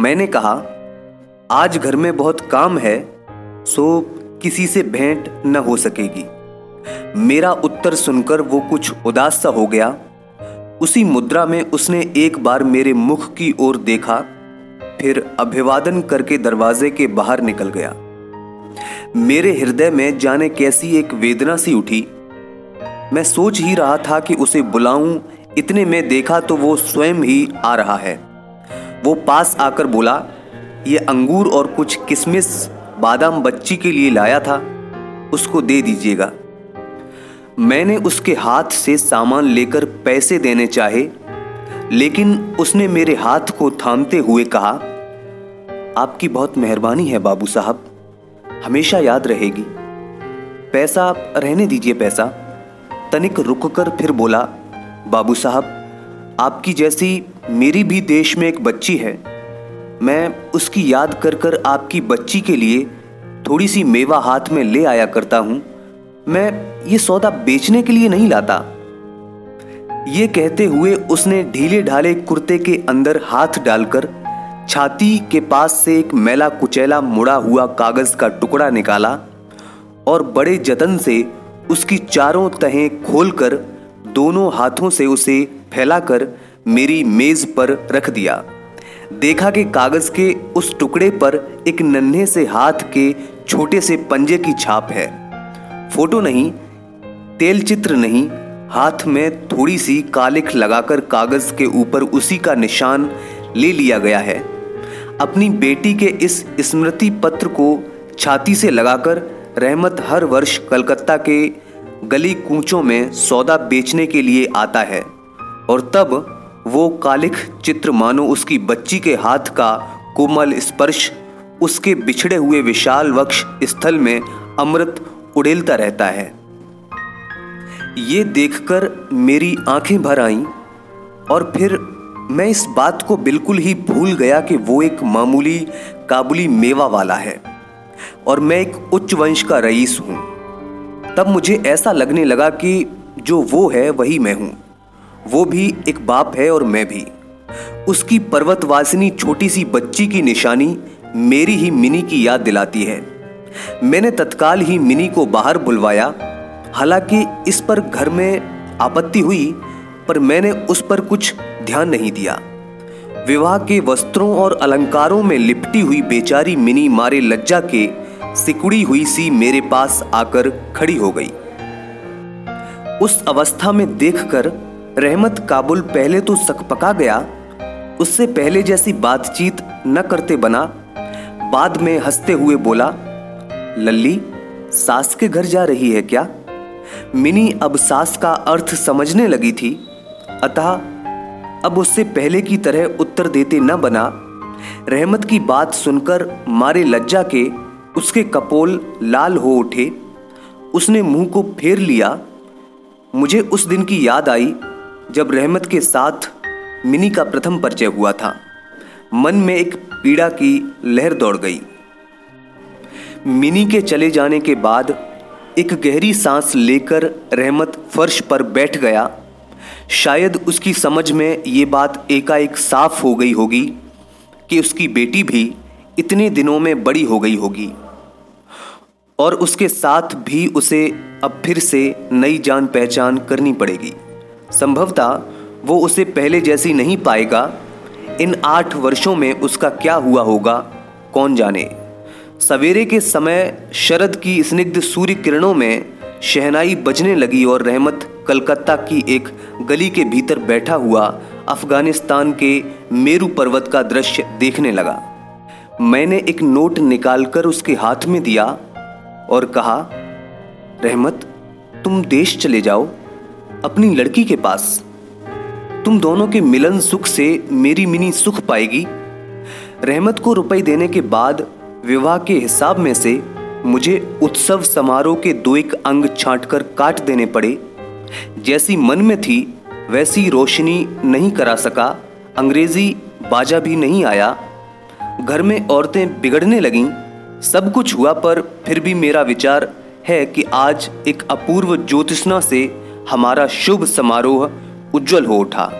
मैंने कहा, आज घर में बहुत काम है, सो किसी से भेंट न हो सकेगी। मेरा उत्तर सुनकर वो कुछ उदास सा हो गया। उसी मुद्रा में उसने एक बार मेरे मुख की ओर देखा, फिर अभिवादन करके दरवाजे के बाहर निकल गया। मेरे हृदय में जाने कैसी एक वेदना सी उठी। मैं सोच ही रहा था कि उसे बुलाऊं, इतने में देखा तो वो स्वयं ही आ रहा है। वो पास आकर बोला, ये अंगूर और कुछ किशमिश बादाम बच्ची के लिए लाया था, उसको दे दीजिएगा। मैंने उसके हाथ से सामान लेकर पैसे देने चाहे, लेकिन उसने मेरे हाथ को थामते हुए कहा, आपकी बहुत मेहरबानी है बाबू साहब, हमेशा याद रहेगी। पैसा आप रहने दीजिए पैसा। तनिक रुककर फिर बोला, बाबू साहब आपकी जैसी मेरी भी देश में एक बच्ची है। मैं उसकी याद कर कर आपकी बच्ची के लिए थोड़ी सी मेवा हाथ में ले आया करता हूँ। मैं ये सौदा बेचने के लिए नहीं लाता। ये कहते हुए उसने ढीले ढाले कुर्ते के अंदर हाथ डालकर छाती के पास से एक मैला कुचैला मुड़ा हुआ कागज़ का टुकड़ा निकाला और बड़े जतन से उसकी चारों तहें खोलकर दोनों हाथों से उसे फैलाकर मेरी मेज पर रख दिया। देखा कि कागज़ के उस टुकड़े पर एक नन्हे से हाथ के छोटे से पंजे की छाप है। फ़ोटो नहीं, तेल चित्र नहीं, हाथ में थोड़ी सी कालिख लगाकर कागज़ के ऊपर उसी का निशान ले लिया गया है। अपनी बेटी के इस स्मृति पत्र को छाती से लगाकर रहमत हर वर्ष कलकत्ता के गली कूचों में सौदा बेचने के लिए आता है। और तब वो कालिख चित्र मानो उसकी बच्ची के हाथ का कोमल स्पर्श, उसके बिछड़े हुए विशाल वक्ष स्थल में अमृत उड़ेलता रहता है। ये देखकर मेरी आँखें भर आईं और फिर मैं इस बात को बिल्कुल ही भूल गया कि वो एक मामूली काबुली मेवा वाला है और मैं एक उच्च वंश का रईस हूँ। तब मुझे ऐसा लगने लगा कि जो वो है वही मैं हूँ। वो भी एक बाप है और मैं भी। उसकी पर्वतवासिनी छोटी सी बच्ची की निशानी मेरी ही मिनी की याद दिलाती है। मैंने तत्काल ही मिनी को बाहर बुलवाया। हालाँकि इस पर घर में आपत्ति हुई, पर मैंने उस पर कुछ ध्यान नहीं दिया। विवाह के वस्त्रों और अलंकारों में लिपटी हुई बेचारी मिनी मारे लज्जा के सिकुड़ी हुई सी मेरे पास आकर खड़ी हो गई। उस अवस्था में देखकर रहमत काबुल पहले तो सकपका गया, उससे पहले जैसी बातचीत न करते बना। बाद में हँसते हुए बोला, लल्ली, सास के घर जा रही है क्या? मिनी अब सास का अर्थ समझने लगी थी, अतः अब उससे पहले की तरह उत्तर देते न बना। रहमत की बात सुनकर मारे लज्जा के उसके कपोल लाल हो उठे। उसने मुँह को फेर लिया। मुझे उस दिन की याद आई जब रहमत के साथ मिनी का प्रथम परिचय हुआ था, मन में एक पीड़ा की लहर दौड़ गई। मिनी के चले जाने के बाद एक गहरी सांस लेकर रहमत फर्श पर बैठ गया। शायद उसकी समझ में ये बात एकाएक साफ़ हो गई होगी कि उसकी बेटी भी इतने दिनों में बड़ी हो गई होगी और उसके साथ भी उसे अब फिर से नई जान पहचान करनी पड़ेगी। संभवतः वो उसे पहले जैसी नहीं पाएगा। इन आठ वर्षों में उसका क्या हुआ होगा? कौन जाने? सवेरे के समय शरद की स्निग्ध सूर्य किरणों में शहनाई बजने लगी और रहमत कलकत्ता की एक गली के भीतर बैठा हुआ अफ़गानिस्तान के मेरू पर्वत का दृश्य देखने लगा। मैंने एक नोट निकालकर उसके हाथ में दिया और कहा, रहमत, तुम देश चले जाओ। अपनी लड़की के पास। तुम दोनों के मिलन सुख से मेरी मिनी सुख पाएगी। रहमत को रुपए देने के बाद विवाह के हिसाब में से मुझे उत्सव समारोह के दो एक अंग छांटकर काट देने पड़े। जैसी मन में थी, वैसी रोशनी नहीं करा सका। अंग्रेज़ी बाजा भी नहीं आया। घर में औरतें बिगड़ने लगीं। सब कुछ हुआ पर फिर भी मेरा विचार है कि आज एक अपूर्व ज्योतिषना से हमारा शुभ समारोह उज्जवल हो उठा।